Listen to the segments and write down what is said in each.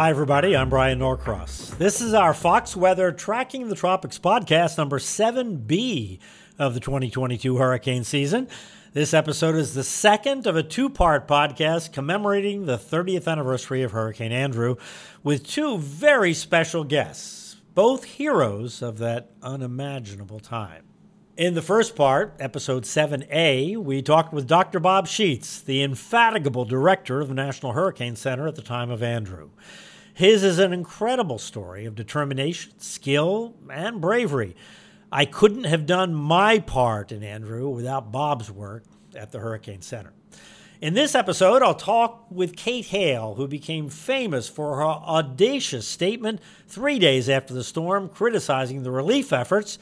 Hi, everybody. I'm Bryan Norcross. This is our Fox Weather Tracking the Tropics podcast, number 7B of the 2022 hurricane season. This episode is the second of a two part podcast commemorating the 30th anniversary of Hurricane Andrew with two very special guests, both heroes of that unimaginable time. In the first part, episode 7A, we talked with Dr. Bob Sheets, the infatigable director of the National Hurricane Center at the time of Andrew. His is an incredible story of determination, skill, and bravery. I couldn't have done my part in Andrew without Bob's work at the Hurricane Center. In this episode, I'll talk with Kate Hale, who became famous for her audacious statement three days after the storm criticizing the relief efforts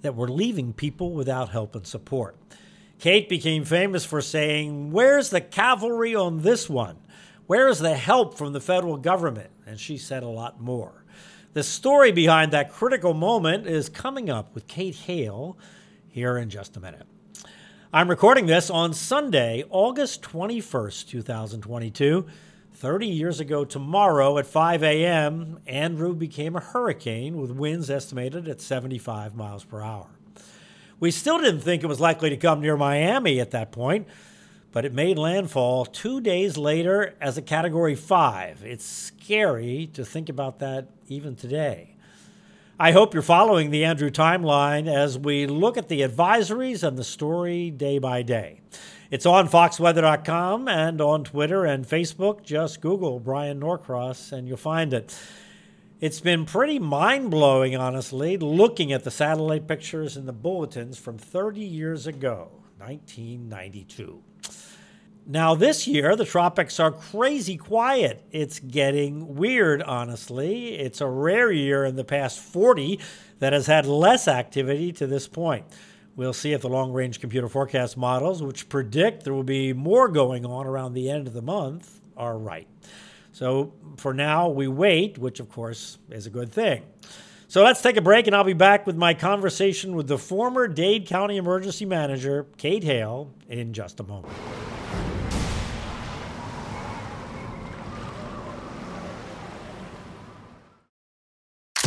that were leaving people without help and support. Kate became famous for saying, Where's the cavalry on this one? Where is the help from the federal government? And she said a lot more. The story behind that critical moment is coming up with Kate Hale here in just a minute. I'm recording this on Sunday, August 21st, 2022. 30 years ago tomorrow at 5 a.m., Andrew became a hurricane with winds estimated at 75 miles per hour. We still didn't think it was likely to come near Miami at that point, but it made landfall two days later as a Category 5. It's scary to think about that even today. I hope you're following the Andrew timeline as we look at the advisories and the story day by day. It's on foxweather.com and on Twitter and Facebook. Just Google Bryan Norcross and you'll find it. It's been pretty mind blowing, honestly, looking at the satellite pictures and the bulletins from 30 years ago, 1992. Now, this year, the tropics are crazy quiet. It's getting weird, honestly. It's a rare year in the past 40 that has had less activity to this point. We'll see if the long range computer forecast models, which predict there will be more going on around the end of the month, are right. So for now, we wait, which of course is a good thing. So let's take a break, and I'll be back with my conversation with the former Dade County Emergency Manager, Kate Hale, in just a moment.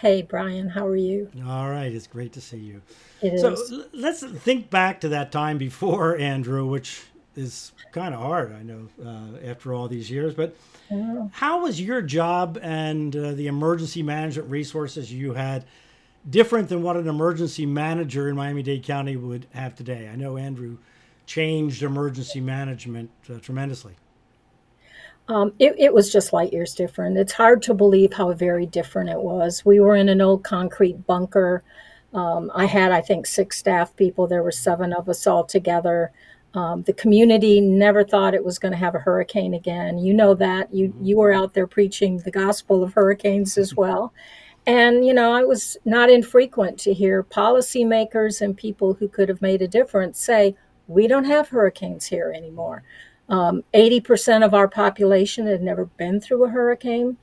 Hey, Bryan. How are you? All right. It's great to see you. It so is. let's think back to that time before Andrew, which is kind of hard, I know, uh, after all these years. But Yeah. how was your job and uh, the emergency management resources you had different than what an emergency manager in Miami Dade County would have today? I know Andrew changed emergency management uh, tremendously. Um, it, it was just light years different. It's hard to believe how very different it was. We were in an old concrete bunker. Um, I had, I think, six staff people. There were seven of us all together. Um, the community never thought it was going to have a hurricane again. You know that. You you were out there preaching the gospel of hurricanes as well. And you know, it was not infrequent to hear policymakers and people who could have made a difference say, "We don't have hurricanes here anymore." Um, 80% of our population had never been through a hurricane.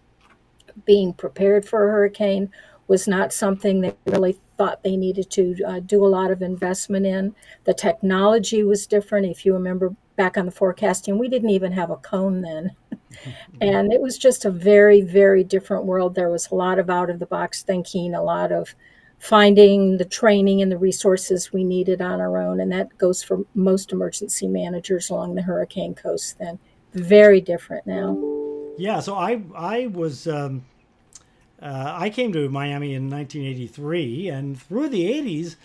Being prepared for a hurricane was not something they really thought they needed to uh, do a lot of investment in. The technology was different. If you remember back on the forecasting, we didn't even have a cone then. and it was just a very, very different world. There was a lot of out of the box thinking, a lot of finding the training and the resources we needed on our own. And that goes for most emergency managers along the hurricane coast then. Very different now. Yeah, so I I was um, uh, I came to Miami in 1983, and through the 80s,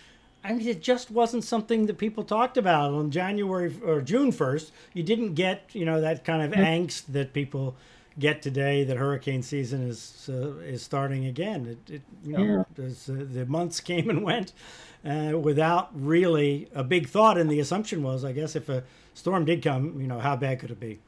I mean, it just wasn't something that people talked about on January or June 1st. You didn't get you know that kind of angst that people get today that hurricane season is uh, is starting again. It, it you know as, uh, the months came and went uh, without really a big thought, and the assumption was, I guess, if a storm did come, you know, how bad could it be?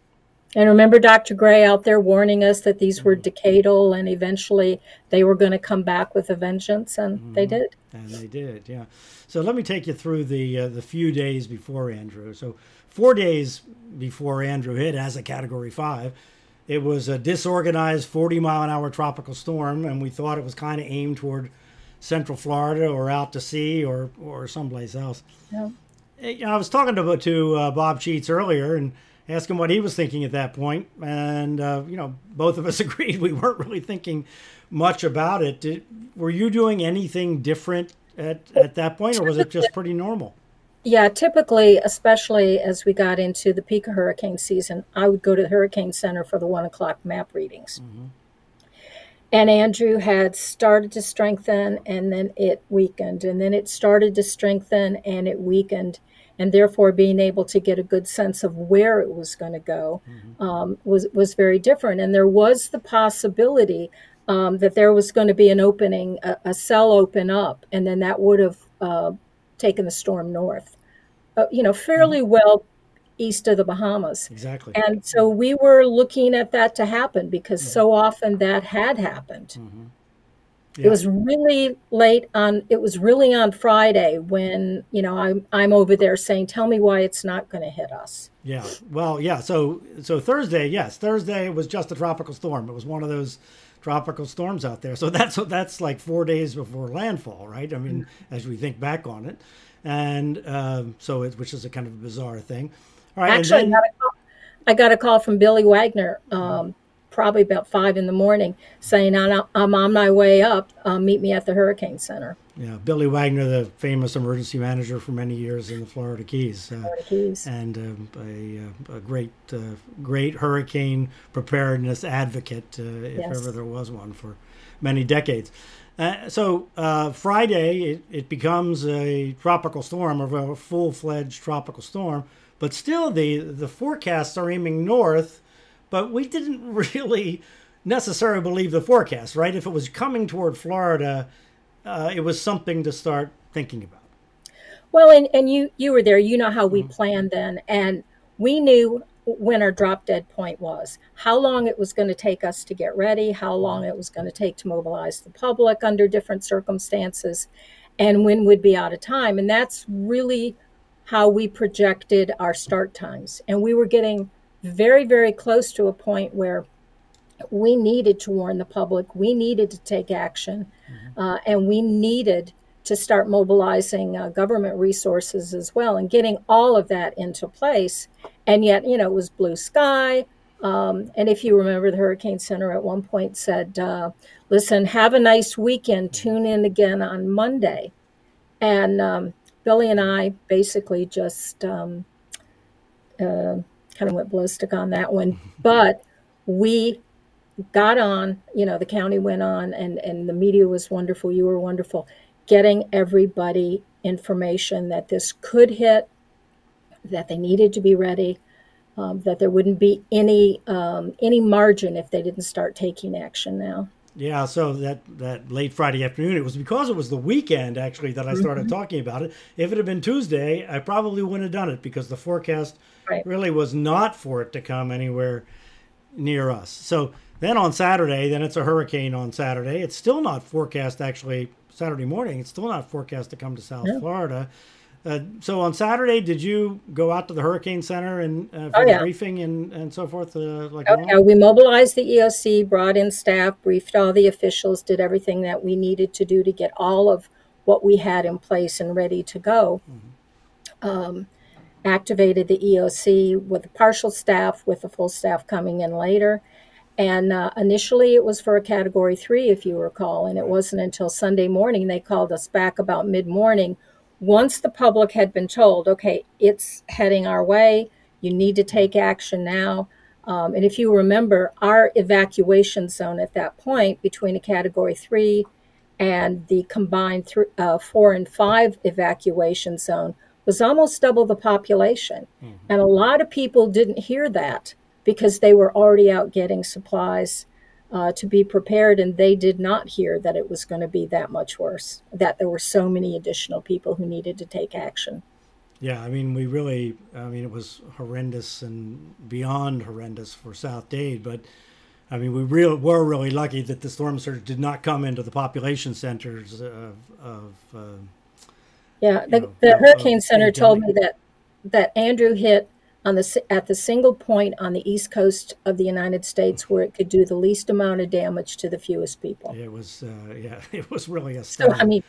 And remember Dr. Gray out there warning us that these were decadal and eventually they were going to come back with a vengeance, and mm-hmm. they did. And they did, yeah. So let me take you through the uh, the few days before Andrew. So four days before Andrew hit as a Category Five, it was a disorganized 40 mile an hour tropical storm, and we thought it was kind of aimed toward Central Florida or out to sea or or someplace else. Yeah. I was talking to to uh, Bob Sheets earlier, and asked him what he was thinking at that point, and uh, you know, both of us agreed we weren't really thinking much about it. Did, were you doing anything different at at that point, or was it just pretty normal? Yeah, typically, especially as we got into the peak of hurricane season, I would go to the Hurricane Center for the one o'clock map readings. Mm-hmm. And Andrew had started to strengthen and then it weakened, and then it started to strengthen and it weakened and therefore being able to get a good sense of where it was going to go mm-hmm. um, was was very different. And there was the possibility um, that there was going to be an opening, a, a, cell open up, and then that would have uh, taken the storm north. Uh, you know, fairly mm-hmm. well east of the Bahamas. Exactly. And so we were looking at that to happen because mm-hmm. so often that had happened. Mm-hmm. Yeah. It was really late on. It was really on Friday when you know I'm I'm over there saying, "Tell me why it's not going to hit us." Yeah. Well, yeah. So so Thursday, yes, Thursday was just a tropical storm. It was one of those tropical storms out there. So that's that's like four days before landfall, right? I mean, mm-hmm. as we think back on it, and um, so it, which is a kind of a bizarre thing. All right. Actually, then, I, got call, I, got a call from Billy Wagner. Um, probably about five in the morning, saying, "I'm on my way up. Uh, meet me at the Hurricane Center." Yeah, Billy Wagner, the famous emergency manager for many years in the Florida Keys, uh, Florida Keys. and uh, a, a, great, uh, great hurricane preparedness advocate, uh, if yes. ever there was one, for many decades. Uh, so Friday, it, it, becomes a tropical storm, or a full-fledged tropical storm, but still the the forecasts are aiming north but we didn't really necessarily believe the forecast, right? If it was coming toward Florida, uh, it was something to start thinking about. Well, and, and you you were there. You know how we mm-hmm. planned then, and we knew when our drop dead point was, how long it was going to take us to get ready, how long it was going to take to mobilize the public under different circumstances, and when we'd be out of time. And that's really how we projected our start times. And we were getting very, very close to a point where we needed to warn the public, we needed to take action, mm-hmm. uh, and we needed to start mobilizing uh, government resources as well and getting all of that into place. And yet, you know, it was blue sky. Um, and if you remember, the Hurricane Center at one point said, uh, listen, have a nice weekend, tune in again on Monday. And um, Billy and I basically just um, uh, kind of went ballistic on that one. But we got on, you know, the county went on and, and the media was wonderful. You were wonderful. Getting everybody information that this could hit, that they needed to be ready, um, that there wouldn't be any um, any margin if they didn't start taking action now. Yeah, so that that late Friday afternoon, it was because it was the weekend actually that I started mm-hmm. talking about it. If it had been Tuesday, I probably wouldn't have done it because the forecast right. really was not for it to come anywhere near us. So then on Saturday, then it's a hurricane on Saturday. It's still not forecast actually Saturday morning. It's still not forecast to come to South yeah. Florida. Uh, so on Saturday, did you go out to the Hurricane Center and uh, for oh, yeah. the briefing and, and so forth? Uh, like oh, yeah, we mobilized the EOC, brought in staff, briefed all the officials, did everything that we needed to do to get all of what we had in place and ready to go. Mm-hmm. Um, activated the EOC with a partial staff, with the full staff coming in later. And uh, initially, it was for a category three, if you recall, and it wasn't until Sunday morning they called us back about mid morning once the public had been told, okay, it's heading our way, you need to take action now. Um, and if you remember, our evacuation zone at that point between a category three and the combined th- uh, four and five evacuation zone was almost double the population. Mm-hmm. And a lot of people didn't hear that because they were already out getting supplies uh, to be prepared, and they did not hear that it was going to be that much worse, that there were so many additional people who needed to take action. Yeah, I mean, we really, I mean, it was horrendous and beyond horrendous for South Dade, but I mean, we real were really lucky that the storm surge did not come into the population centers of. of uh, yeah, the, know, the Hurricane Center told me that that Andrew hit on the at the single point on the east coast of the United States where it could do the least amount of damage to the fewest people. It was, uh, yeah, it was really a stunning, so. I mean,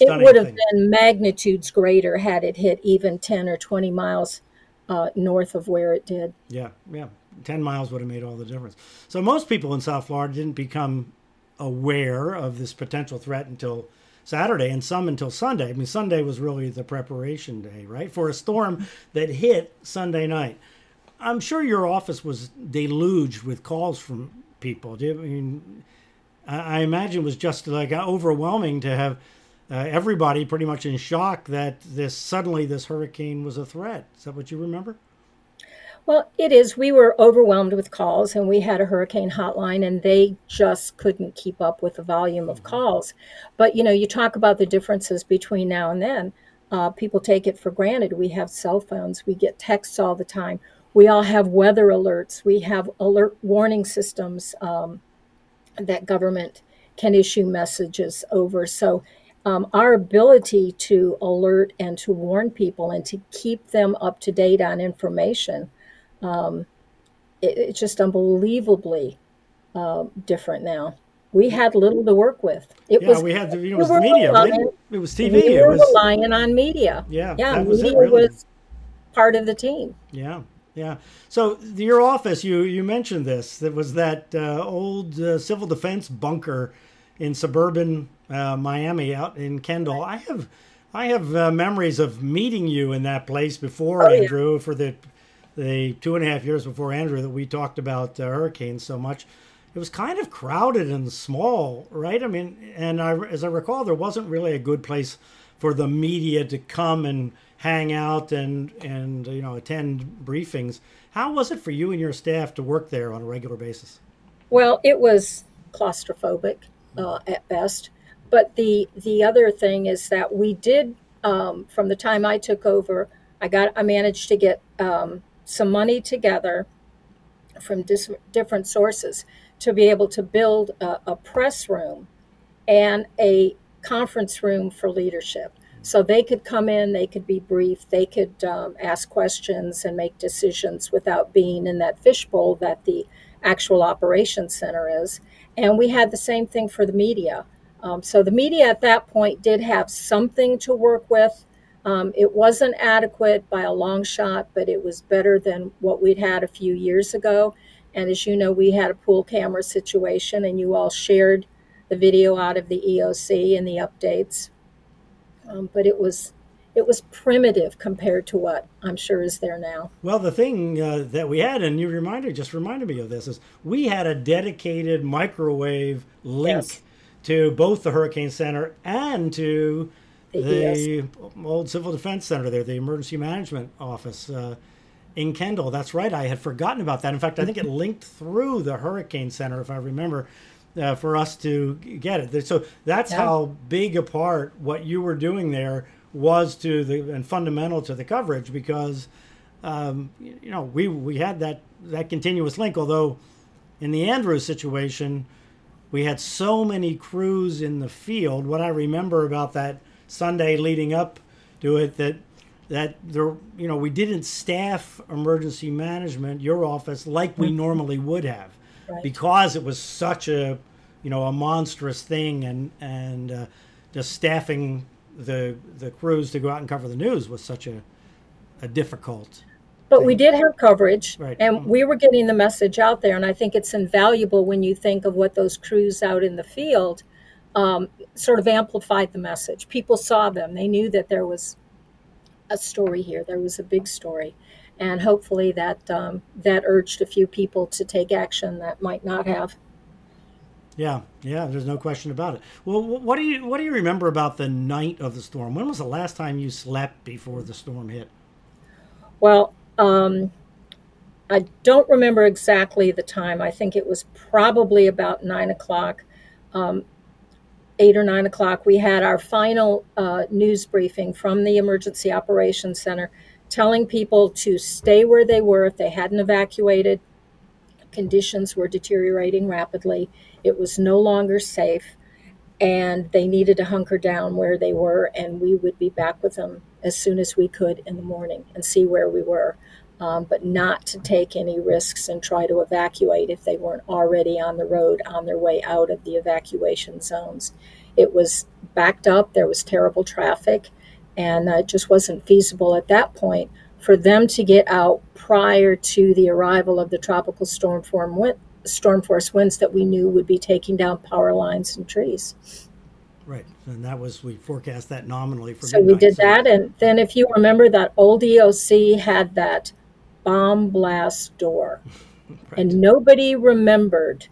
it would have thing. been magnitudes greater had it hit even ten or twenty miles uh, north of where it did. Yeah, yeah, ten miles would have made all the difference. So most people in South Florida didn't become aware of this potential threat until Saturday and some until Sunday. I mean, Sunday was really the preparation day, right? For a storm that hit Sunday night. I'm sure your office was deluged with calls from people. I mean, I imagine it was just like overwhelming to have uh, everybody pretty much in shock that this suddenly this hurricane was a threat. Is that what you remember? Well, it is. We were overwhelmed with calls, and we had a hurricane hotline, and they just couldn't keep up with the volume of mm-hmm. calls. But you know, you talk about the differences between now and then. Uh, people take it for granted. We have cell phones, we get texts all the time. We all have weather alerts. We have alert warning systems um, that government can issue messages over. So, um, our ability to alert and to warn people and to keep them up to date on information um, it, it's just unbelievably uh, different now. We had little to work with. It yeah, was we had the, you know, it was media. Relying, it was TV. We were it was relying on media. Yeah, yeah. Was media really. was part of the team. Yeah, yeah. So your office, you you mentioned this. That was that uh, old uh, civil defense bunker in suburban uh, Miami, out in Kendall. I have I have uh, memories of meeting you in that place before, oh, Andrew, yeah. for the the two and a half years before Andrew that we talked about uh, hurricanes so much, it was kind of crowded and small, right? I mean, and I, as I recall, there wasn't really a good place for the media to come and hang out and and you know attend briefings. How was it for you and your staff to work there on a regular basis? Well, it was claustrophobic uh, at best. But the the other thing is that we did um, from the time I took over, I got I managed to get um, some money together from dis- different sources to be able to build a, a press room and a conference room for leadership. So they could come in, they could be briefed, they could um, ask questions and make decisions without being in that fishbowl that the actual operations center is. And we had the same thing for the media. Um, so the media at that point did have something to work with. Um, it wasn't adequate by a long shot, but it was better than what we'd had a few years ago. And as you know, we had a pool camera situation, and you all shared the video out of the EOC and the updates. Um, but it was it was primitive compared to what I'm sure is there now. Well, the thing uh, that we had, and you reminded just reminded me of this, is we had a dedicated microwave link yes. to both the Hurricane Center and to the old Civil Defense Center there, the Emergency Management Office uh, in Kendall. That's right. I had forgotten about that. In fact, I think it linked through the Hurricane Center, if I remember, uh, for us to get it. So that's yeah. how big a part what you were doing there was to the and fundamental to the coverage because um, you know we we had that that continuous link. Although in the Andrews situation, we had so many crews in the field. What I remember about that Sunday leading up to it that that there you know we didn't staff emergency management your office like we mm-hmm. normally would have right. because it was such a you know a monstrous thing and and uh, just staffing the the crews to go out and cover the news was such a a difficult but thing. we did have coverage right. and mm-hmm. we were getting the message out there and i think it's invaluable when you think of what those crews out in the field um, sort of amplified the message. People saw them, they knew that there was a story here, there was a big story. And hopefully that um, that urged a few people to take action that might not have. Yeah, yeah, there's no question about it. Well, what do you what do you remember about the night of the storm? When was the last time you slept before the storm hit? Well, um, I don't remember exactly the time. I think it was probably about nine o'clock. Um, eight or nine o'clock, we had our final uh, news briefing from the Emergency Operations Center telling people to stay where they were if they hadn't evacuated. Conditions were deteriorating rapidly. It was no longer safe, and they needed to hunker down where they were, and we would be back with them as soon as we could in the morning and see where we were. Um, but not to take any risks and try to evacuate if they weren't already on the road on their way out of the evacuation zones. It was backed up, there was terrible traffic, and uh, it just wasn't feasible at that point for them to get out prior to the arrival of the tropical storm, form wind, storm force winds that we knew would be taking down power lines and trees. Right, and that was we forecast that nominally for. So we did so- that, and then if you remember, that old EOC had that bomb blast door, and nobody remembered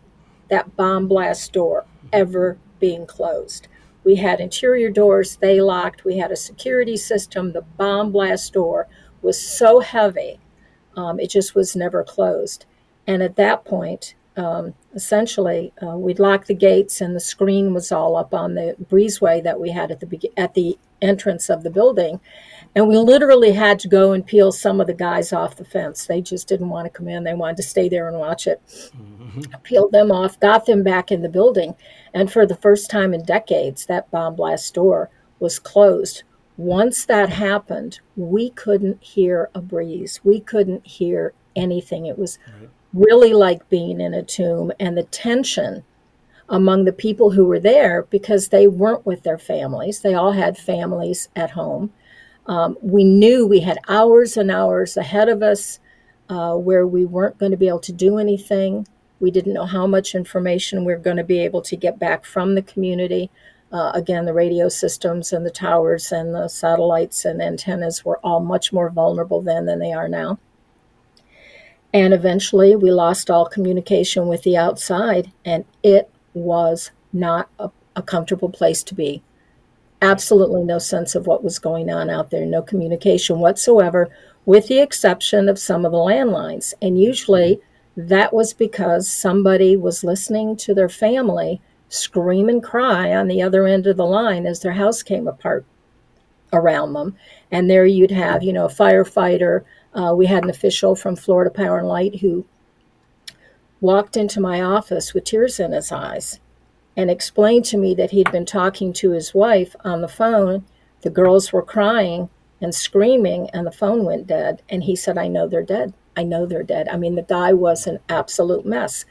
that bomb blast door ever being closed. We had interior doors, they locked. We had a security system. The bomb blast door was so heavy, um, it just was never closed. And at that point, um, essentially, uh, we'd lock the gates, and the screen was all up on the breezeway that we had at the at the entrance of the building. And we literally had to go and peel some of the guys off the fence. They just didn't want to come in. They wanted to stay there and watch it. Mm-hmm. Peeled them off, got them back in the building. And for the first time in decades, that bomb blast door was closed. Once that happened, we couldn't hear a breeze. We couldn't hear anything. It was really like being in a tomb. And the tension among the people who were there, because they weren't with their families, they all had families at home. Um, we knew we had hours and hours ahead of us uh, where we weren't going to be able to do anything. We didn't know how much information we are going to be able to get back from the community. Uh, again, the radio systems and the towers and the satellites and antennas were all much more vulnerable then than they are now. And eventually, we lost all communication with the outside, and it was not a, a comfortable place to be absolutely no sense of what was going on out there, no communication whatsoever, with the exception of some of the landlines. And usually that was because somebody was listening to their family scream and cry on the other end of the line as their house came apart around them. And there you'd have, you know, a firefighter. Uh, we had an official from Florida Power and Light who walked into my office with tears in his eyes and explained to me that he'd been talking to his wife on the phone. The girls were crying and screaming, and the phone went dead. And he said, I know they're dead. I know they're dead. I mean, the guy was an absolute mess.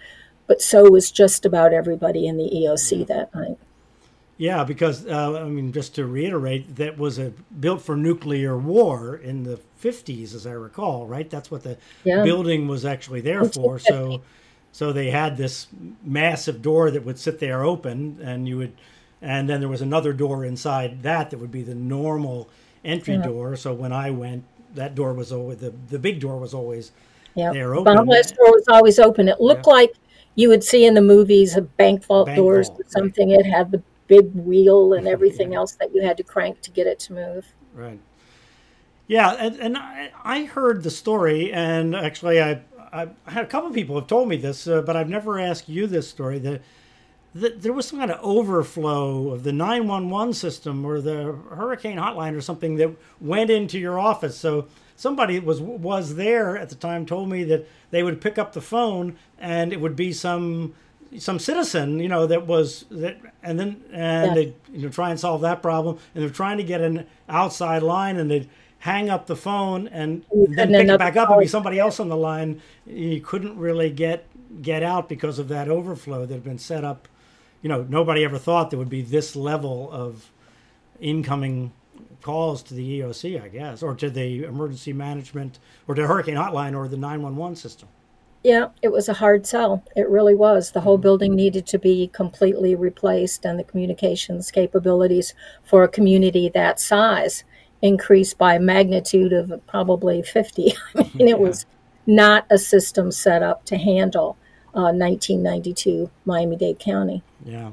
But so was just about everybody in the EOC that night. Yeah, because uh, I mean, just to reiterate, that was a built for nuclear war in the fifties, as I recall. Right, that's what the Yeah. building was actually there for. So, so they had this massive door that would sit there open, and you would, and then there was another door inside that that would be the normal entry door. So when I went, that door was always the the big door was always Yeah. They're open. Blast door was always open. It looked like you would see in the movies of bank vault Bank doors vault, or right. something. It had the big wheel and everything else that you had to crank to get it to move. Right. Yeah, and, and I, I heard the story, and actually, I, I had a couple of people have told me this, uh, but I've never asked you this story. That, that there was some kind of overflow of the 911 system or the hurricane hotline or something that went into your office. So somebody was was there at the time told me that they would pick up the phone and it would be some some citizen, you know, that was that, and then and Yeah. they you know try and solve that problem, and they're trying to get an outside line, and they'd hang up the phone and You then pick it back up and be somebody else on the line. You couldn't really get get out because of that overflow that had been set up. You know, nobody ever thought there would be this level of incoming calls to the EOC, I guess, or to the emergency management, or to hurricane hotline, or the 911 system. Yeah, it was a hard sell. It really was. The whole mm-hmm. building needed to be completely replaced, and the communications capabilities for a community that size increased by a magnitude of probably 50. I mean, it was not a system set up to handle uh, 1992 Miami Dade County. Yeah.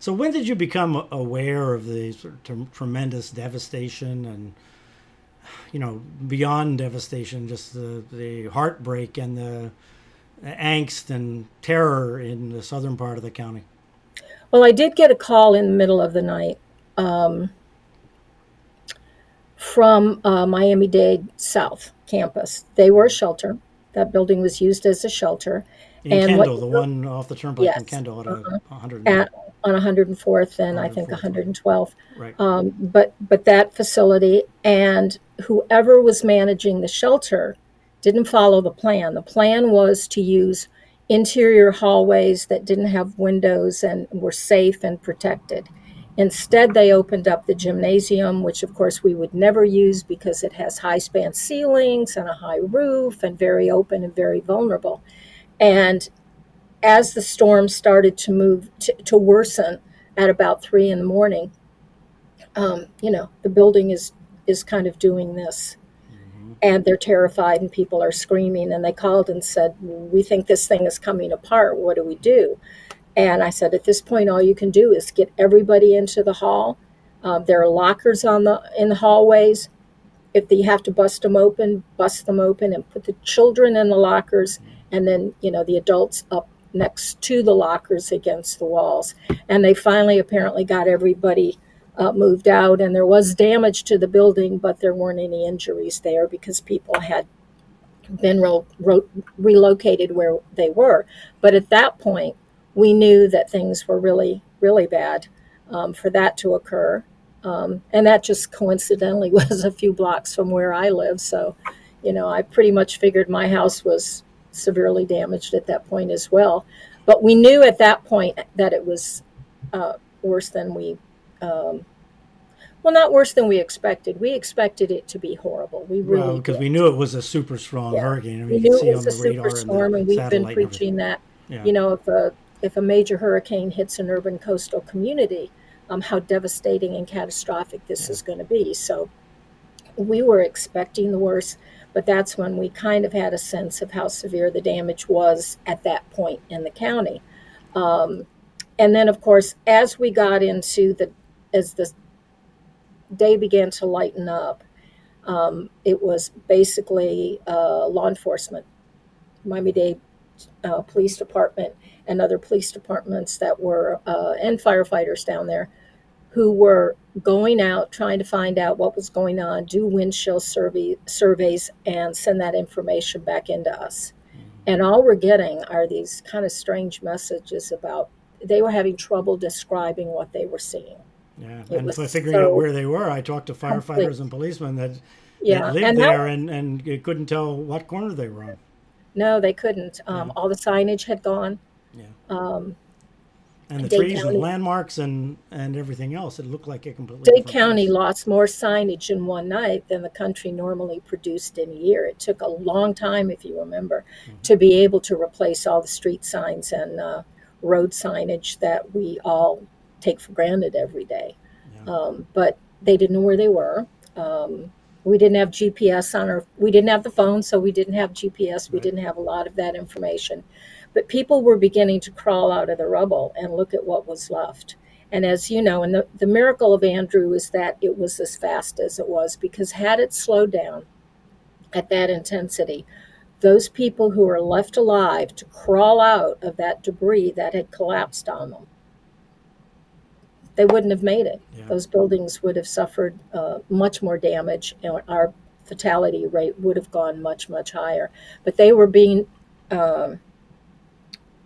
So when did you become aware of the sort of trem- tremendous devastation and, you know, beyond devastation, just the, the heartbreak and the angst and terror in the southern part of the county? Well, I did get a call in the middle of the night um, from uh, Miami Dade South campus. They were a shelter. That building was used as a shelter. In And what- Kendall, the one off the turnpike in Yes, Kendall at uh-huh. 100. At, on 104th and I think 112th. right. Um, but but that facility and whoever was managing the shelter didn't follow the plan. The plan was to use interior hallways that didn't have windows and were safe and protected. Instead, they opened up the gymnasium, which of course we would never use because it has high span ceilings and a high roof and very open and very vulnerable. And as the storm started to move to, to worsen at about three in the morning, um, you know, the building is is kind of doing this, and they're terrified, and people are screaming. And they called and said, "We think this thing is coming apart. What do we do?" And I said, "At this point, all you can do is get everybody into the hall. Um, there are lockers on the in the hallways. If you have to bust them open, bust them open, and put the children in the lockers, and then you know the adults up." next to the lockers against the walls and they finally apparently got everybody uh, moved out, and there was damage to the building, but there weren't any injuries there because people had been ro- ro- relocated where they were. But at that point, we knew that things were really, really bad um, for that to occur. Um, and that just coincidentally was a few blocks from where I live. So, you know, I pretty much figured my house was severely damaged at that point as well. But we knew at that point that it was uh, worse than we um, well, not worse than we expected. We expected it to be horrible. We really Well, because did. we knew it was a super strong Yeah. hurricane. I mean, we you knew can see it was a super storm, and we've been preaching that. Yeah. You know, if a if a major hurricane hits an urban coastal community, um, how devastating and catastrophic this is going to be. So, we were expecting the worst, but that's when we kind of had a sense of how severe the damage was at that point in the county. Um, and then, of course, as we got into the as the day began to lighten up, um, it was basically uh, law enforcement, Miami Dade uh, Police Department, and other police departments that were, uh, and firefighters down there, who were going out trying to find out what was going on, do windshield survey, surveys, and send that information back into us. And all we're getting are these kind of strange messages about they were having trouble describing what they were seeing. Yeah, It and for figuring so out where they were, I talked to firefighters complete. and policemen that, Yeah, that lived and that- there and, and couldn't tell what corner they were on. No, they couldn't. Um, All the signage had gone. Yeah. Um, And the Dade trees County- and landmarks and, and everything else, it looked like a completely Dade County place. lost more signage in one night than the country normally produced in a year. It took a long time, if you remember, to be able to replace all the street signs and uh, road signage that we all take for granted every day. Um, but they didn't know where they were. Um, we didn't have GPS on our, we didn't have the phone, so we didn't have GPS. We didn't have a lot of that information. But people were beginning to crawl out of the rubble and look at what was left. And as you know, and the, the miracle of Andrew is that it was as fast as it was, because had it slowed down at that intensity, those people who were left alive to crawl out of that debris that had collapsed on them, they wouldn't have made it. Yeah. Those buildings would have suffered uh, much more damage, and our fatality rate would have gone much, much higher. But they were being um,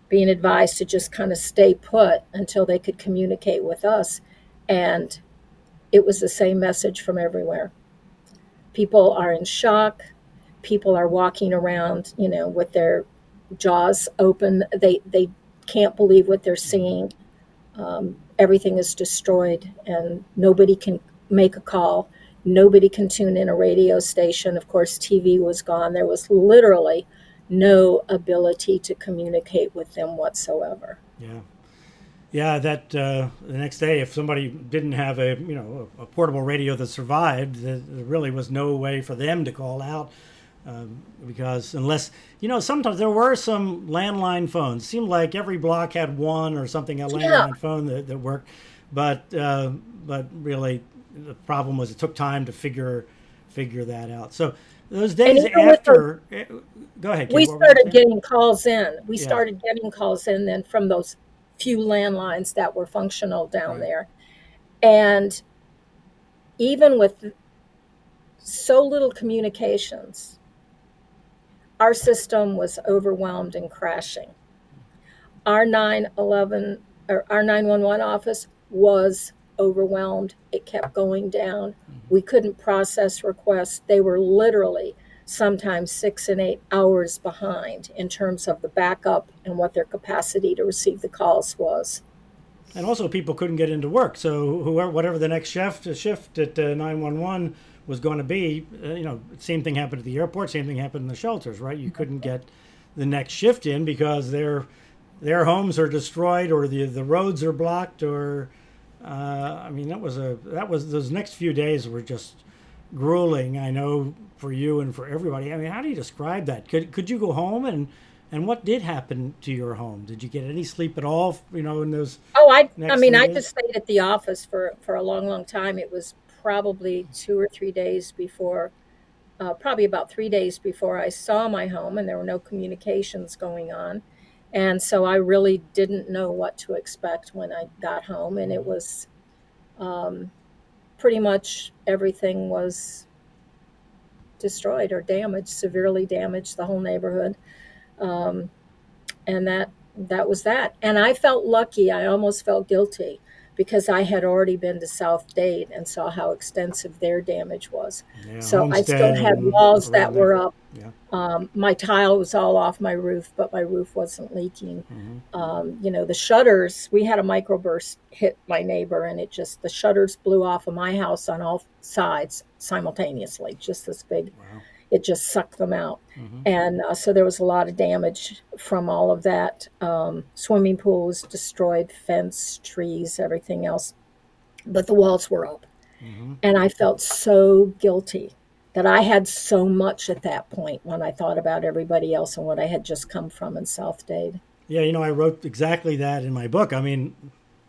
being advised to just kind of stay put until they could communicate with us, and it was the same message from everywhere. People are in shock. People are walking around, you know, with their jaws open. They they can't believe what they're seeing. Um, everything is destroyed, and nobody can make a call. Nobody can tune in a radio station. Of course, TV was gone. There was literally no ability to communicate with them whatsoever. Yeah. Yeah, that uh, the next day, if somebody didn't have a you know a, a portable radio that survived, there, there really was no way for them to call out um, because unless you know sometimes there were some landline phones. seemed like every block had one or something a landline phone that, that worked, but uh, but really the problem was it took time to figure figure that out. So those days the- after, eh, go ahead. Kate, we what were you started getting calls in. We Yeah. started getting calls in then from those few landlines that were functional down right. there. And even with so little communications, our system was overwhelmed and crashing. Our 911 or our 911 office was overwhelmed. It kept going down. We couldn't process requests. They were literally sometimes six and eight hours behind in terms of the backup and what their capacity to receive the calls was. And also, people couldn't get into work. So, whoever, whatever the next shift shift at uh, nine one one was going to be, uh, you know, same thing happened at the airport. Same thing happened in the shelters, right? You couldn't get the next shift in because their their homes are destroyed, or the the roads are blocked, or uh, I mean, that was a that was those next few days were just grueling. I know for you and for everybody. I mean, how do you describe that? Could could you go home and and what did happen to your home? Did you get any sleep at all? You know, in those. Oh, I I mean, I just stayed at the office for for a long, long time. It was probably two or three days before. Uh, probably about three days before I saw my home, and there were no communications going on. And so I really didn't know what to expect when I got home. And it was um, pretty much everything was destroyed or damaged, severely damaged, the whole neighborhood. Um, and that that was that. And I felt lucky. I almost felt guilty because I had already been to South Dade and saw how extensive their damage was. Yeah, so I still had walls that were up. Yeah. Um, my tile was all off my roof, but my roof wasn't leaking. Mm-hmm. Um, you know, the shutters, we had a microburst hit my neighbor, and it just, the shutters blew off of my house on all sides simultaneously, just this big. Wow it just sucked them out. Mm-hmm. And uh, so there was a lot of damage from all of that. Um, swimming pools destroyed, fence, trees, everything else. But the walls were up. Mm-hmm. And I felt so guilty that I had so much at that point when I thought about everybody else and what I had just come from in South Dade. Yeah, you know, I wrote exactly that in my book. I mean,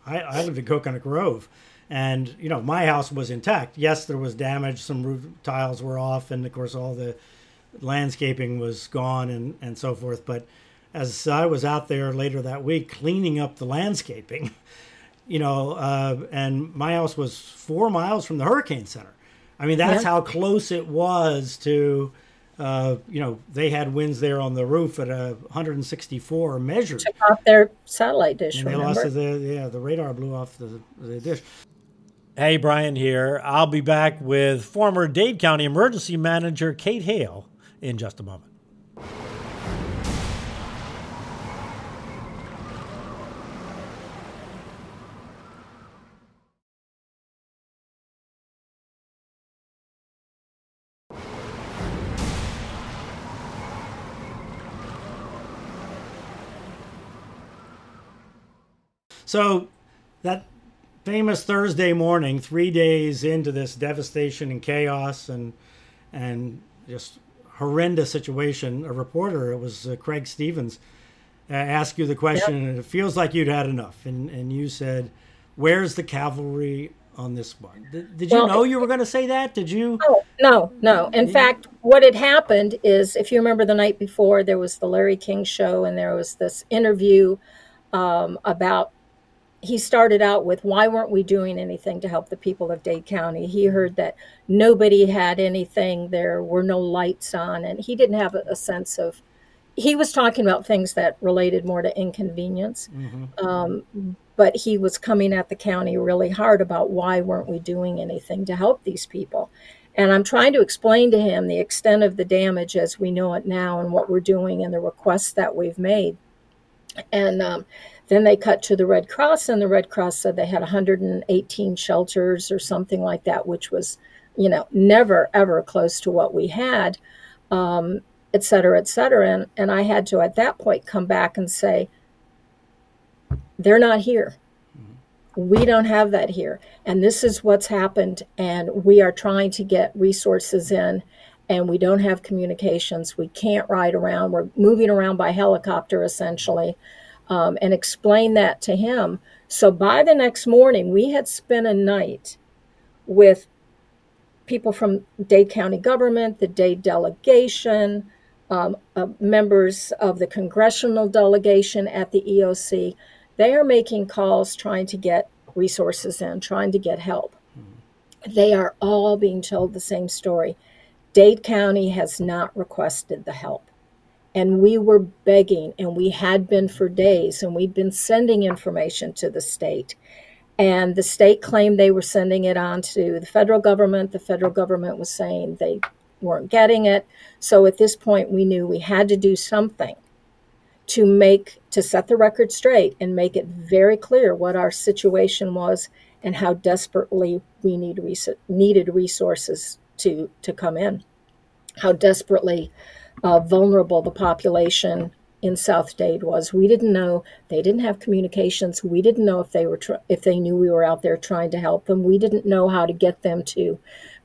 I, I lived in Coconut Grove and you know my house was intact yes there was damage some roof tiles were off and of course all the landscaping was gone and and so forth but as i was out there later that week cleaning up the landscaping you know uh, and my house was four miles from the hurricane center i mean that's yeah. how close it was to uh, you know, they had winds there on the roof at a 164 measured. Took off their satellite dish. And they remember? lost the yeah the radar blew off the, the dish. Hey, Bryan here. I'll be back with former Dade County Emergency Manager Kate Hale in just a moment. So that famous Thursday morning, three days into this devastation and chaos and and just horrendous situation, a reporter, it was uh, Craig Stevens, uh, asked you the question, yep. and it feels like you'd had enough, and and you said, "Where's the cavalry on this one?" Did, did you well, know you were going to say that? Did you? Oh no, no. In fact, what had happened is, if you remember, the night before there was the Larry King show, and there was this interview um, about he started out with why weren't we doing anything to help the people of Dade County? He heard that nobody had anything, there were no lights on, and he didn't have a, a sense of. He was talking about things that related more to inconvenience, mm-hmm. um, but he was coming at the county really hard about why weren't we doing anything to help these people. And I'm trying to explain to him the extent of the damage as we know it now and what we're doing and the requests that we've made. And um, then they cut to the Red Cross, and the Red Cross said they had 118 shelters or something like that, which was, you know, never ever close to what we had, um, et cetera, et cetera. And, and I had to, at that point, come back and say, they're not here. We don't have that here. And this is what's happened. And we are trying to get resources in, and we don't have communications. We can't ride around. We're moving around by helicopter, essentially um, and explain that to him. So by the next morning, we had spent a night with people from Dade County government, the Dade delegation, um, uh, members of the congressional delegation at the EOC. they are making calls trying to get resources in, trying to get help. They are all being told the same story. Dade County has not requested the help. And we were begging, and we had been for days, and we'd been sending information to the state. And the state claimed they were sending it on to the federal government. The federal government was saying they weren't getting it. So at this point, we knew we had to do something to make to set the record straight and make it very clear what our situation was and how desperately we need res- needed resources to to come in how desperately uh, vulnerable the population in South Dade was. We didn't know they didn't have communications. We didn't know if they were tr- if they knew we were out there trying to help them. We didn't know how to get them to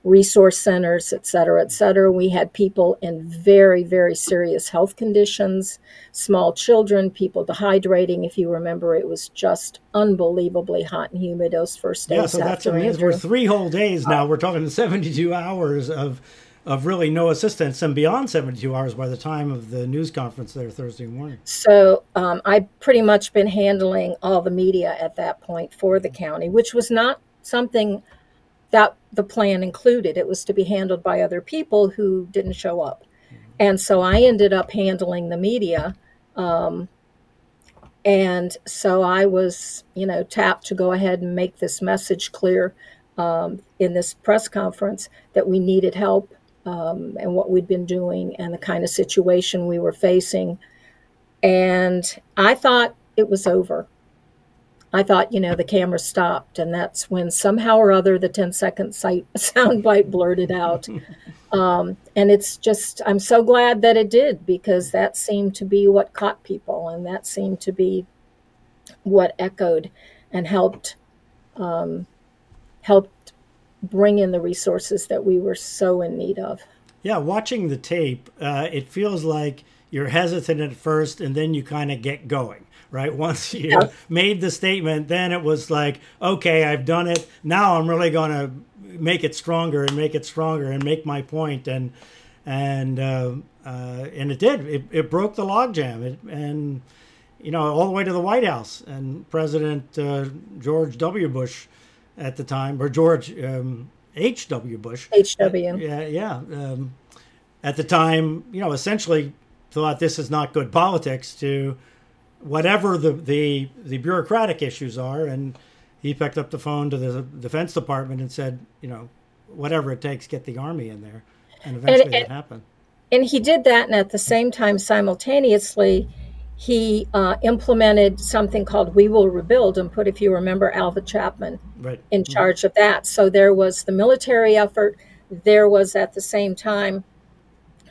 resource centers, et cetera, et cetera. We had people in very, very serious health conditions, small children, people dehydrating. If you remember, it was just unbelievably hot and humid those first days. Yeah, so that's what it is. We're three whole days now. We're talking 72 hours of of really no assistance and beyond 72 hours by the time of the news conference there Thursday morning. So um, I've pretty much been handling all the media at that point for the county, which was not something that the plan included. It was to be handled by other people who didn't show up. And so I ended up handling the media. Um, and so I was, you know, tapped to go ahead and make this message clear um, in this press conference that we needed help um, and what we'd been doing and the kind of situation we were facing. And I thought it was over. I thought, you know, the camera stopped, and that's when somehow or other the 10 second sight sound bite blurted out. Um, and it's just, I'm so glad that it did because that seemed to be what caught people, and that seemed to be what echoed and helped um, helped bring in the resources that we were so in need of. Yeah, watching the tape, uh, it feels like you're hesitant at first, and then you kind of get going right? Once you yeah. made the statement, then it was like, okay, I've done it. Now I'm really going to make it stronger and make it stronger and make my point. And and uh, uh, and it did. It, it broke the logjam. It, and you know, all the way to the White House and President uh, George W. Bush at the time, or George um, H. W. Bush. H. W. Yeah, yeah. Um, at the time, you know, essentially thought this is not good politics to whatever the, the, the bureaucratic issues are. And he picked up the phone to the Defense Department and said, you know, whatever it takes, get the Army in there. And eventually and, that happened. And he did that. And at the same time, simultaneously, he uh, implemented something called We Will Rebuild and put, if you remember, Alvah Chapman right. in mm-hmm. charge of that. So there was the military effort. There was at the same time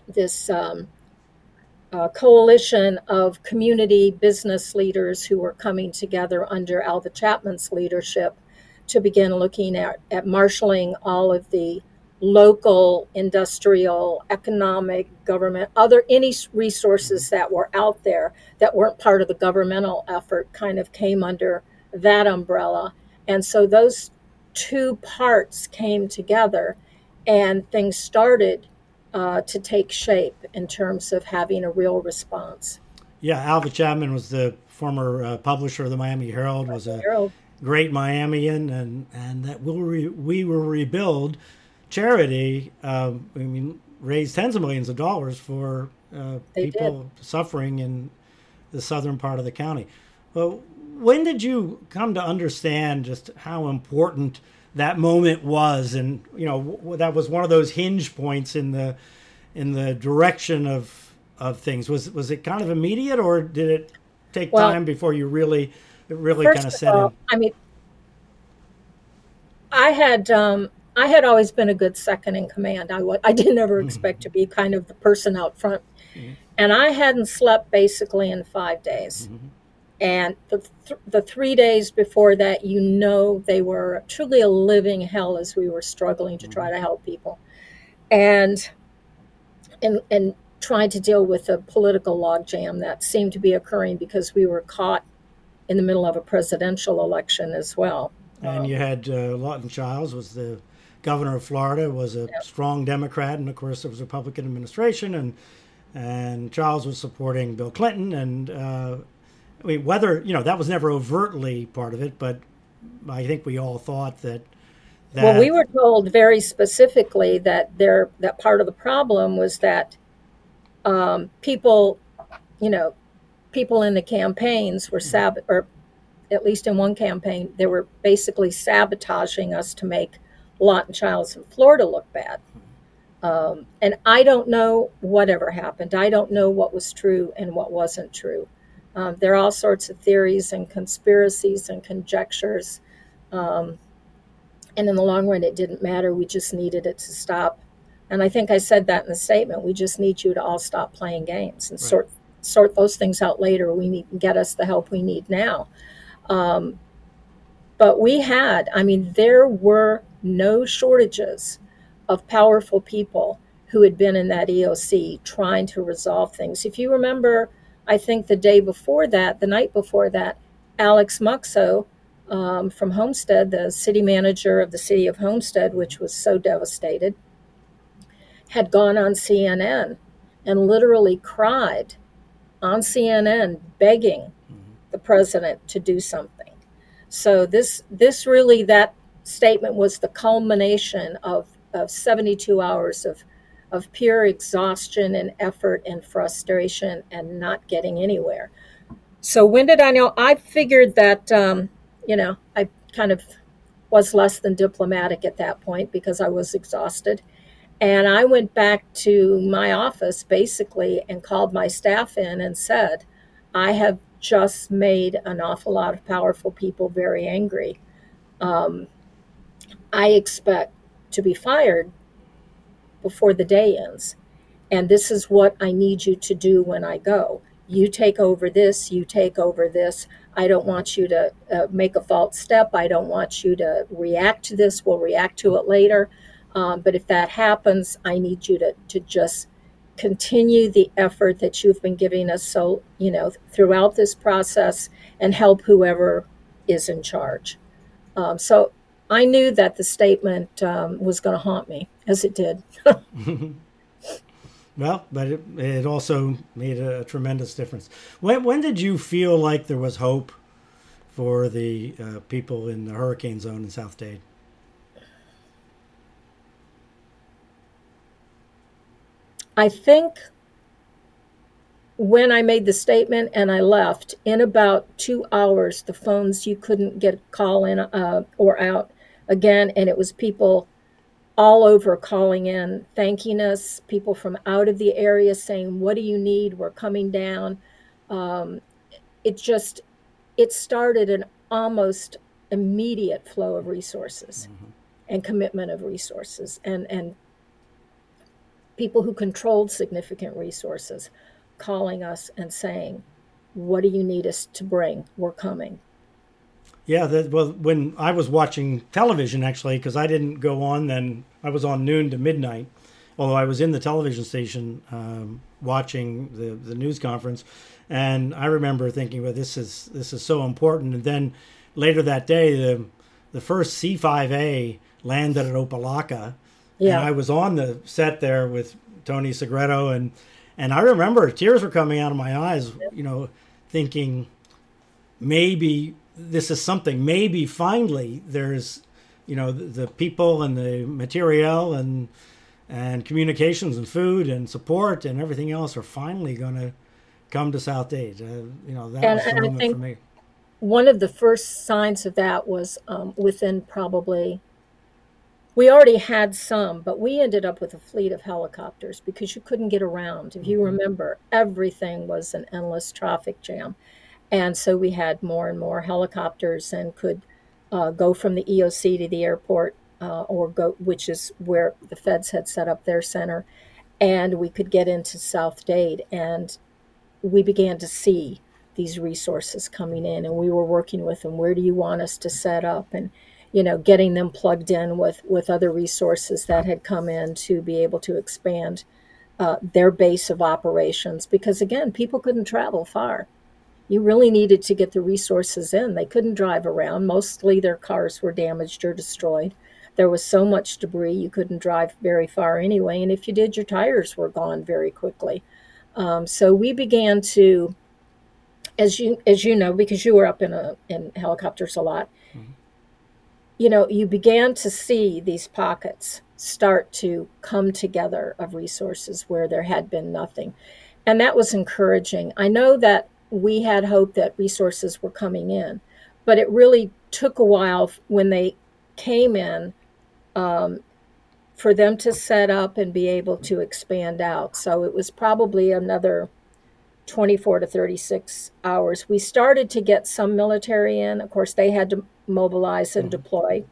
this um, uh, coalition of community business leaders who were coming together under Alvah Chapman's leadership to begin looking at, at marshaling all of the local industrial economic government other any resources that were out there that weren't part of the governmental effort kind of came under that umbrella and so those two parts came together and things started uh, to take shape in terms of having a real response. Yeah, Alvah Chapman was the former uh, publisher of the Miami Herald, was a Herald. great Miamian, and and that will re- we will rebuild charity. Um, I mean, raised tens of millions of dollars for uh, people did. suffering in the southern part of the county. Well, when did you come to understand just how important? that moment was, and you know that was one of those hinge points in the in the direction of of things. Was was it kind of immediate, or did it take well, time before you really really kind of set all, in? I mean, I had um, I had always been a good second in command. I I didn't ever mm-hmm. expect to be kind of the person out front, mm-hmm. and I hadn't slept basically in five days. Mm-hmm. And the, th- the three days before that, you know, they were truly a living hell as we were struggling to try to help people. And, and, and trying to deal with a political logjam that seemed to be occurring because we were caught in the middle of a presidential election as well. And um, you had uh, Lawton Chiles was the governor of Florida, was a strong Democrat, and of course there was a Republican administration, and and Chiles was supporting Bill Clinton, and uh, I mean, whether you know that was never overtly part of it, but I think we all thought that. that well, we were told very specifically that there that part of the problem was that um, people, you know, people in the campaigns were sab or at least in one campaign, they were basically sabotaging us to make Lawton Chiles in Florida look bad. Um, and I don't know whatever happened. I don't know what was true and what wasn't true. Um, there are all sorts of theories and conspiracies and conjectures. Um, and in the long run, it didn't matter. We just needed it to stop. And I think I said that in the statement. We just need you to all stop playing games and right. sort sort those things out later. We need get us the help we need now. Um, but we had, I mean, there were no shortages of powerful people who had been in that EOC trying to resolve things. If you remember, I think the day before that, the night before that, Alex Muxo um, from Homestead, the city manager of the city of Homestead, which was so devastated, had gone on CNN and literally cried on CNN begging mm-hmm. the president to do something. So this this really that statement was the culmination of, of 72 hours of of pure exhaustion and effort and frustration and not getting anywhere. So when did I know? I figured that um, you know I kind of was less than diplomatic at that point because I was exhausted. And I went back to my office basically and called my staff in and said, I have just made an awful lot of powerful people very angry. Um, I expect to be fired before the day ends. And this is what I need you to do when I go. You take over this, you take over this. I don't want you to uh, make a false step. I don't want you to react to this. We'll react to it later. Um, but if that happens, I need you to, to just continue the effort that you've been giving us so, you know, throughout this process and help whoever is in charge. Um, so I knew that the statement um, was going to haunt me, as it did. well, but it, it also made a, a, tremendous difference. When, when did you feel like there was hope for the uh, people in the hurricane zone in South Dade? I think when I made the statement and I left, in about two hours, the phones you couldn't get a call in uh, or out again, and it was people all over calling in, thanking us, people from out of the area saying, What do you need? We're coming down. Um, it just it started an almost immediate flow of resources mm-hmm. and commitment of resources and and people who controlled significant resources calling us and saying, What do you need us to bring? We're coming. Yeah, that, well, when I was watching television, actually, because I didn't go on then, I was on noon to midnight, although I was in the television station um, watching the, the news conference. And I remember thinking, well, this is this is so important. And then later that day, the the first C5A landed at Opa-locka, yeah. And I was on the set there with Tony Segreto and and I remember tears were coming out of my eyes, you know, thinking maybe this is something. Maybe finally there's, you know, the, the people and the material and and communications and food and support and everything else are finally going to come to South Dade. Uh, you know, that and, was the moment for me. One of the first signs of that was um, within probably we already had some, but we ended up with a fleet of helicopters because you couldn't get around. If you mm-hmm. remember, everything was an endless traffic jam. And so we had more and more helicopters and could uh, go from the EOC to the airport, uh, or go, which is where the feds had set up their center. And we could get into South Dade. And we began to see these resources coming in, and we were working with them. Where do you want us to set up? And you know, getting them plugged in with with other resources that had come in to be able to expand uh, their base of operations. Because again, people couldn't travel far. You really needed to get the resources in. They couldn't drive around. Mostly their cars were damaged or destroyed. There was so much debris you couldn't drive very far anyway. And if you did, your tires were gone very quickly. Um, so we began to as you as you know, because you were up in a in helicopters a lot, mm-hmm. you know, you began to see these pockets start to come together of resources where there had been nothing. And that was encouraging. I know that we had hope that resources were coming in, but it really took a while when they came in um, for them to set up and be able to expand out. So it was probably another 24 to 36 hours. We started to get some military in. Of course, they had to mobilize and mm-hmm. deploy.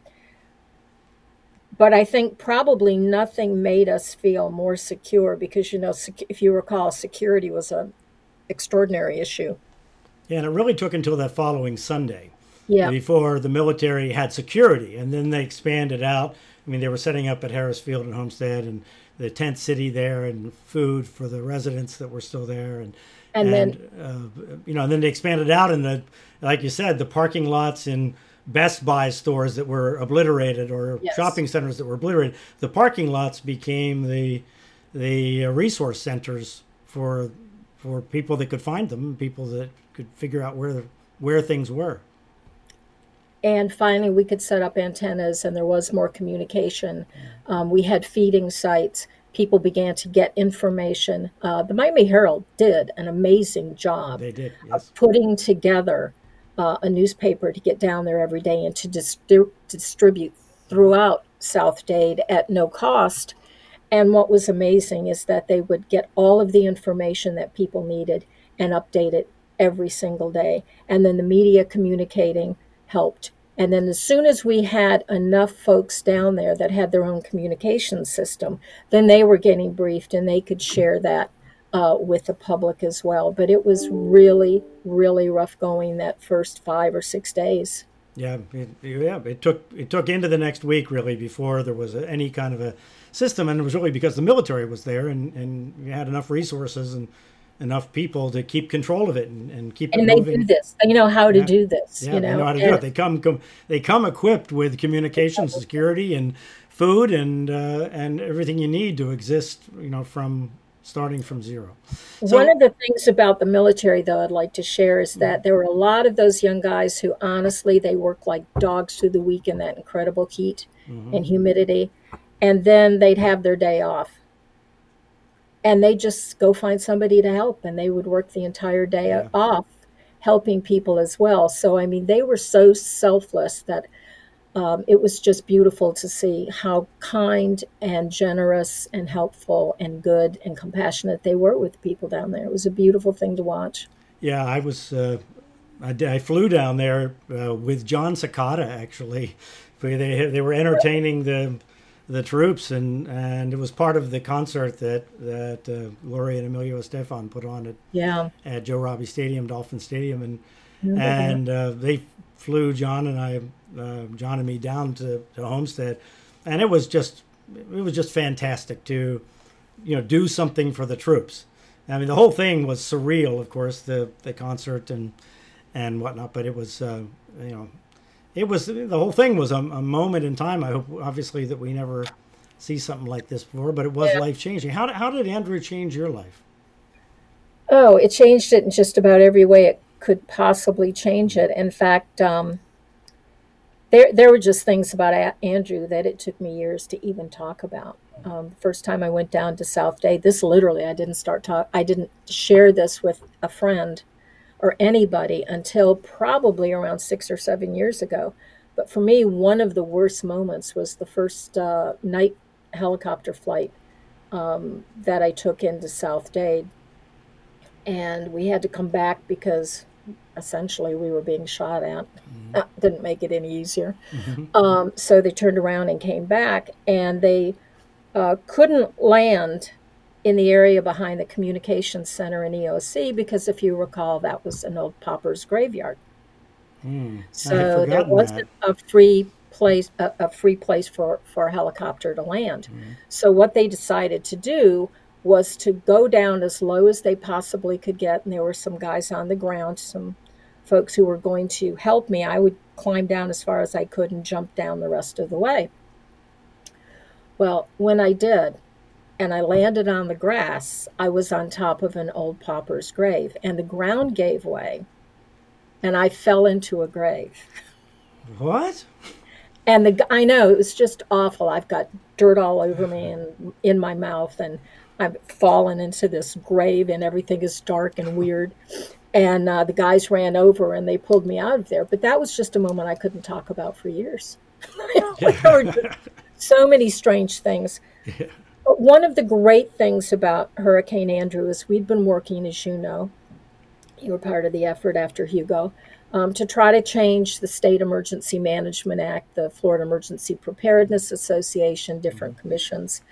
But I think probably nothing made us feel more secure because, you know, sec- if you recall, security was an extraordinary issue. Yeah, and it really took until that following Sunday yeah. before the military had security. And then they expanded out. I mean, they were setting up at Harris Field and Homestead and the tent city there and food for the residents that were still there. And, and, and then, uh, you know, and then they expanded out in the, like you said, the parking lots in Best Buy stores that were obliterated or yes. shopping centers that were obliterated. The parking lots became the, the resource centers for for people that could find them, people that could figure out where where things were. And finally, we could set up antennas, and there was more communication. Um, we had feeding sites. People began to get information. Uh, the Miami Herald did an amazing job. They did yes. of putting together uh, a newspaper to get down there every day and to, to distribute throughout South Dade at no cost and what was amazing is that they would get all of the information that people needed and update it every single day. And then the media communicating helped. And then as soon as we had enough folks down there that had their own communication system, then they were getting briefed and they could share that uh, with the public as well. But it was really, really rough going that first five or six days. Yeah, it, yeah. It took it took into the next week really before there was any kind of a system, and it was really because the military was there and and you had enough resources and enough people to keep control of it and, and keep and they moving. do this. They know how to yeah. do this. Yeah, you know? they know how to do it. They come, come they come equipped with communication security and food and uh, and everything you need to exist. You know, from starting from zero. So, One of the things about the military, though, I'd like to share is that there were a lot of those young guys who honestly they worked like dogs through the week in that incredible heat mm-hmm. and humidity, and then they'd have their day off. And they just go find somebody to help, and they would work the entire day yeah. off helping people as well. So, I mean, they were so selfless that um, it was just beautiful to see how kind and generous and helpful and good and compassionate they were with people down there. It was a beautiful thing to watch. Yeah, I was. Uh, I, I, flew down there uh, with Jon Secada actually. They they were entertaining the the troops and and it was part of the concert that that uh, Gloria and Emilio Estefan put on at yeah at Joe Robbie Stadium, Dolphin Stadium, and mm-hmm. and uh, they flew Jon and I uh, Jon and me down to, to Homestead, and it was just it was just fantastic to you know do something for the troops. I mean, the whole thing was surreal, of course, the the concert and and whatnot. But it was uh, you know it was the whole thing was a, a, moment in time. I hope obviously that we never see something like this before, but it was yeah. life changing. How how did Andrew change your life? Oh, it changed it in just about every way it could possibly change it. In fact, um, there there were just things about Andrew that it took me years to even talk about. Um, the first time I went down to South Dade, this literally I didn't start talk. I didn't share this with a friend or anybody until probably around six or seven years ago. But for me, one of the worst moments was the first uh, night helicopter flight um, that I took into South Dade, and we had to come back because essentially we were being shot at. Mm-hmm. Uh, didn't make it any easier. Mm-hmm. Um, so they turned around and came back, and they uh, couldn't land in the area behind the communications center in EOC because, if you recall, that was an old pauper's graveyard. Mm, so there wasn't that. a free place, a, a, free place for for a helicopter to land. Mm. So what they decided to do was to go down as low as they possibly could get. And there were some guys on the ground, some folks who were going to help me. I would climb down as far as I could and jump down the rest of the way. Well, when I did, and I landed on the grass, I was on top of an old pauper's grave, and the ground gave way, and I fell into a grave. What? And the I know it was just awful. I've got dirt all over me and in my mouth, and I've fallen into this grave, and everything is dark and weird. And uh, the guys ran over and they pulled me out of there. But that was just a moment I couldn't talk about for years. so many strange things. Yeah. One of the great things about Hurricane Andrew is we'd been working, as you know, you were part of the effort after Hugo, um, to try to change the State Emergency Management Act, the Florida Emergency Preparedness Association, different mm-hmm. commissions.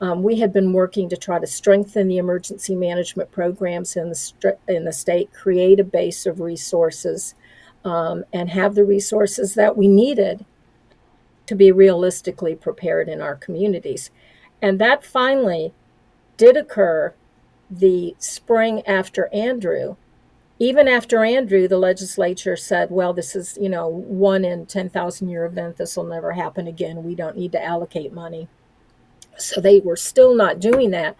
Um, we had been working to try to strengthen the emergency management programs in the, in the state, create a base of resources, um, and have the resources that we needed to be realistically prepared in our communities. And that finally did occur the spring after Andrew. Even after Andrew, the legislature said, well, this is, you know, one in 10,000 year event. This will never happen again. We don't need to allocate money. So they were still not doing that.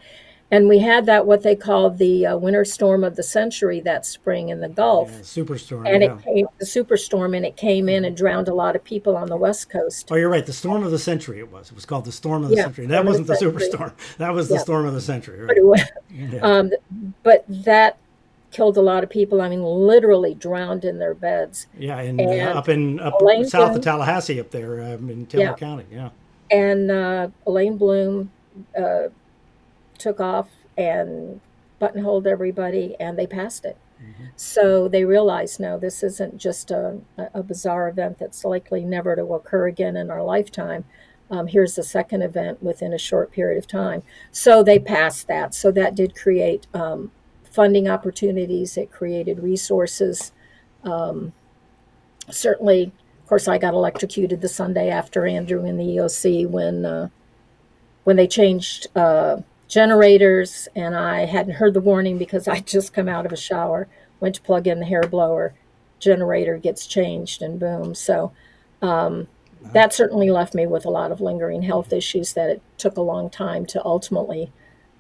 And we had that what they called the uh, winter storm of the century that spring in the Gulf. Yeah, superstorm. And yeah. it came the superstorm and it came in and drowned a lot of people on the west coast. Oh, you're right. The storm of the century it was. It was called the storm of the yeah, century. That wasn't the, the superstorm. That was the storm of the century. Right? But, um, but that killed a lot of people. I mean, literally drowned in their beds. Yeah, and, uh, up in up south of Tallahassee, up there um, in Taylor County. Yeah. And uh, Elaine Bloom uh, took off and buttonholed everybody, and they passed it. Mm-hmm. So they realized, no, this isn't just a, a, bizarre event that's likely never to occur again in our lifetime. Um, here's the second event within a short period of time. So they passed that. So that did create um, funding opportunities. It created resources. Um, certainly, of course, I got electrocuted the Sunday after Andrew in the EOC when uh, when they changed uh, generators, and I hadn't heard the warning because I'd just come out of a shower, went to plug in the hair blower, generator gets changed, and boom. So um, that certainly left me with a lot of lingering health issues that it took a long time to ultimately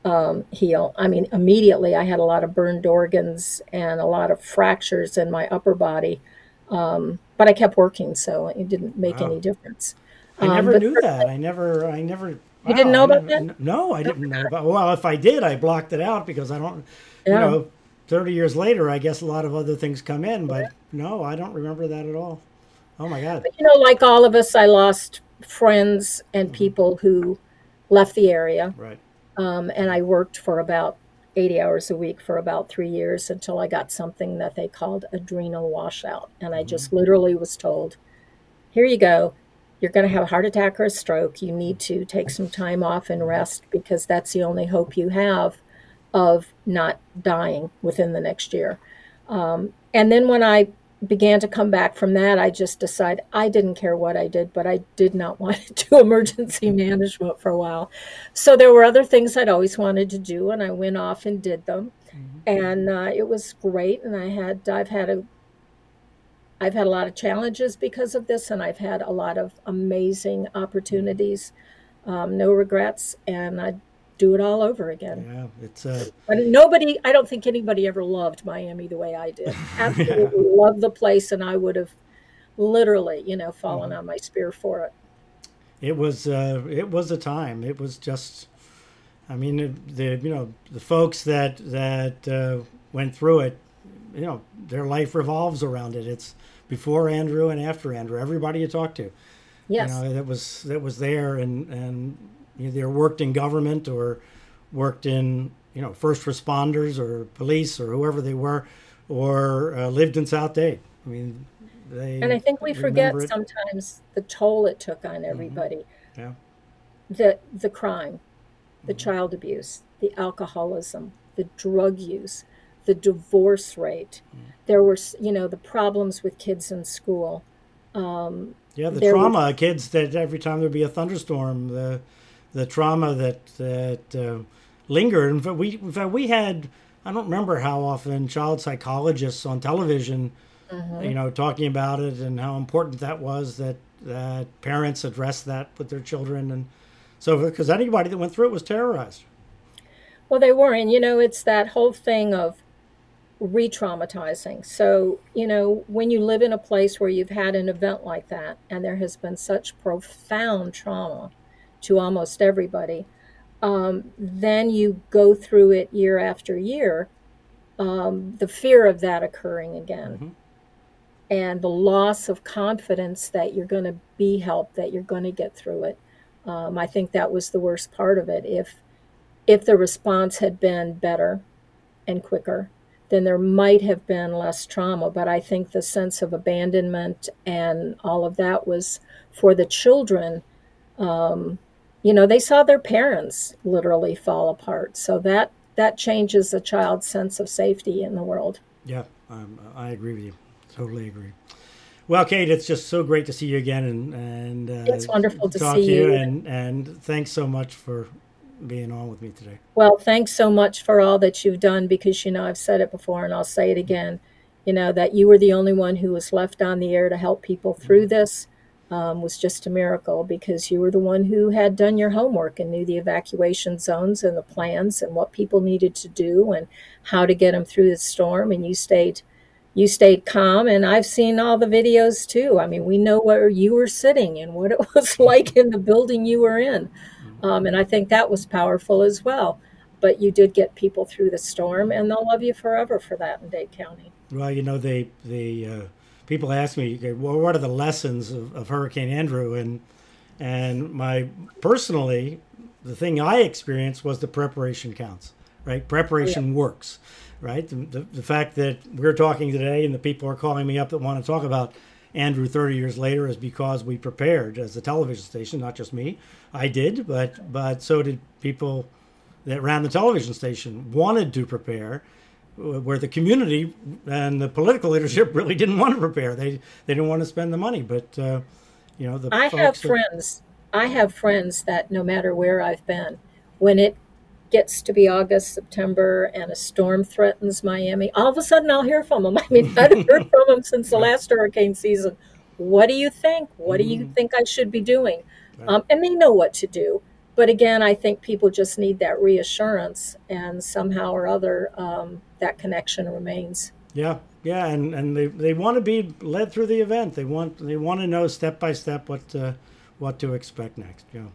um, heal. I mean, immediately I had a lot of burned organs and a lot of fractures in my upper body. Um, but I kept working, so it didn't make wow. any difference. I never um, knew that. I never, I never you didn't know about that? No, I didn't know about. Well, if I did, I blocked it out because I don't. Yeah. You know, thirty years later, I guess a lot of other things come in, but no, I don't remember that at all. Oh my God! But, you know, like all of us, I lost friends and mm-hmm. people who left the area. Right. Um, and I worked for about 80 hours a week for about three years until I got something that they called adrenal washout. And I mm-hmm. just literally was told, here you go you're going to have a heart attack or a stroke. You need to take some time off and rest because that's the only hope you have of not dying within the next year. Um, and then when I began to come back from that, I just decided I didn't care what I did, but I did not want to do emergency management for a while. So there were other things I'd always wanted to do, and I went off and did them. Mm-hmm. And uh, it was great. And I had I've had a I've had a lot of challenges because of this, and I've had a lot of amazing opportunities. Um, no regrets, and I do it all over again. Yeah, it's. Uh... But nobody, I don't think anybody ever loved Miami the way I did. Absolutely yeah. loved the place, and I would have literally, you know, fallen mm-hmm. on my spear for it. It was, uh, it was a time. It was just, I mean, the you know the folks that that uh, went through it, you know, their life revolves around it. It's before Andrew and after Andrew. Everybody you talk to, yes, you know, that was that was there and and either worked in government or worked in you know first responders or police or whoever they were, or uh, lived in South Dade. I mean, they and I think we forget it. sometimes the toll it took on mm-hmm. everybody. Mm-hmm. Yeah, the the crime, the mm-hmm. child abuse, the alcoholism, the drug use the divorce rate. Mm. There were, you know, the problems with kids in school. Um, yeah, the trauma, kids that every time there'd be a thunderstorm, the the trauma that that uh, lingered. In fact, we in fact we had I don't remember how often child psychologists on television, mm-hmm. you know, talking about it and how important that was that that parents address that with their children and so because anybody that went through it was terrorized. Well, they were. And, you know, it's that whole thing of re traumatizing. So, you know, when you live in a place where you've had an event like that and there has been such profound trauma to almost everybody, um, then you go through it year after year, um, the fear of that occurring again. Mm-hmm. And the loss of confidence that you're going to be helped, that you're going to get through it. Um, I think that was the worst part of it. If if the response had been better and quicker, then there might have been less trauma. But I think the sense of abandonment and all of that was for the children. Um, you know, they saw their parents literally fall apart. So that that changes a child's sense of safety in the world. Yeah, um, I agree with you. Totally agree. Well, Kate, it's just so great to see you again, and and uh, it's wonderful to talk see to you. And and thanks so much for being on with me today. Well, thanks so much for all that you've done because, you know, I've said it before and I'll say it again, you know, that you were the only one who was left on the air to help people through mm-hmm. this um, was just a miracle because you were the one who had done your homework and knew the evacuation zones and the plans and what people needed to do and how to get them through the storm. And you stayed. You stayed calm, and I've seen all the videos too. I mean, we know where you were sitting and what it was like in the building you were in. Um, and I think that was powerful as well. But you did get people through the storm, and they'll love you forever for that in Dade County. Well, you know, they they uh, people ask me, well, what are the lessons of, of Hurricane Andrew? And and my personally, the thing I experienced was the preparation counts. Right, preparation yeah. works. Right, the, the, the fact that we're talking today and the people are calling me up that want to talk about Andrew 30 years later is because we prepared as a television station, not just me. I did, but but so did people that ran the television station wanted to prepare where the community and the political leadership really didn't want to prepare. They they didn't want to spend the money, but uh, you know the I have friends. I have friends that no matter where I've been, when it gets to be August, September, and a storm threatens Miami, all of a sudden I'll hear from them. I mean, I've heard from them since the last hurricane season. What do you think? What do you mm-hmm. think I should be doing? Um, and they know what to do. But again, I think people just need that reassurance, and somehow or other, um, that connection remains. Yeah, yeah, and, and they, they want to be led through the event. They want they want to know step by step what uh, what to expect next. Yeah.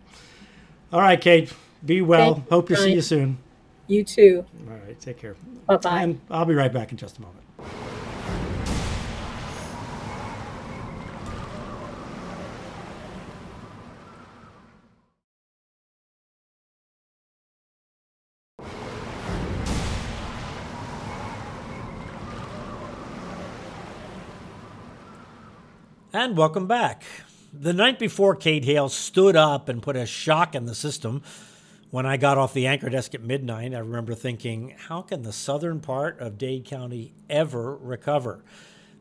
All right, Kate. Be well. Hope to see you soon. You too. All right. Take care. Bye bye. And I'll be right back in just a moment. And welcome back. The night before Kate Hale stood up and put a shock in the system, when I got off the anchor desk at midnight, I remember thinking, how can the southern part of Dade County ever recover?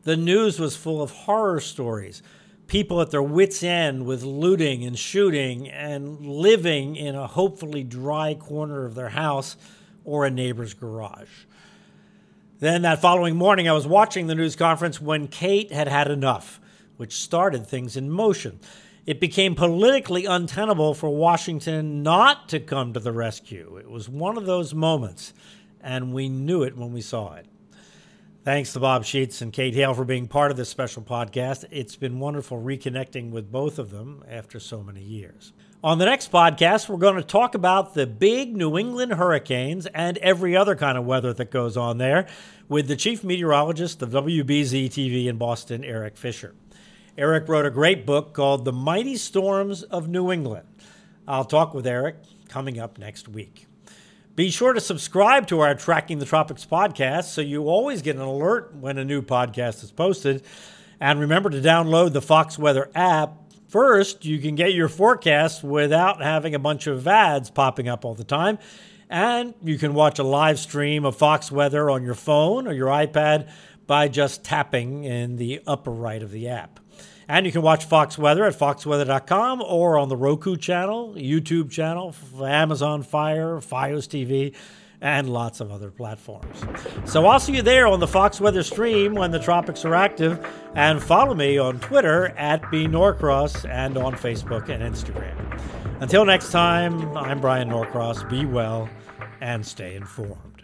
The news was full of horror stories. People at their wits' end with looting and shooting and living in a hopefully dry corner of their house or a neighbor's garage. Then that following morning, I was watching the news conference when Kate had had enough which started things in motion. It became politically untenable for Washington not to come to the rescue. It was one of those moments, and we knew it when we saw it. Thanks to Bob Sheets and Kate Hale for being part of this special podcast. It's been wonderful reconnecting with both of them after so many years. On the next podcast, we're going to talk about the big New England hurricanes and every other kind of weather that goes on there with the chief meteorologist of WBZ TV in Boston, Eric Fisher. Eric wrote a great book called The Mighty Storms of New England. I'll talk with Eric coming up next week. Be sure to subscribe to our Tracking the Tropics podcast so you always get an alert when a new podcast is posted. And remember to download the Fox Weather app. First, you can get your forecast without having a bunch of ads popping up all the time. And you can watch a live stream of Fox Weather on your phone or your iPad by just tapping in the upper right of the app. And you can watch Fox Weather at foxweather.com or on the Roku channel, YouTube channel, Amazon Fire, Fios TV, and lots of other platforms. So I'll see you there on the Fox Weather stream when the tropics are active. And follow me on Twitter at B Norcross and on Facebook and Instagram. Until next time, I'm Bryan Norcross. Be well and stay informed.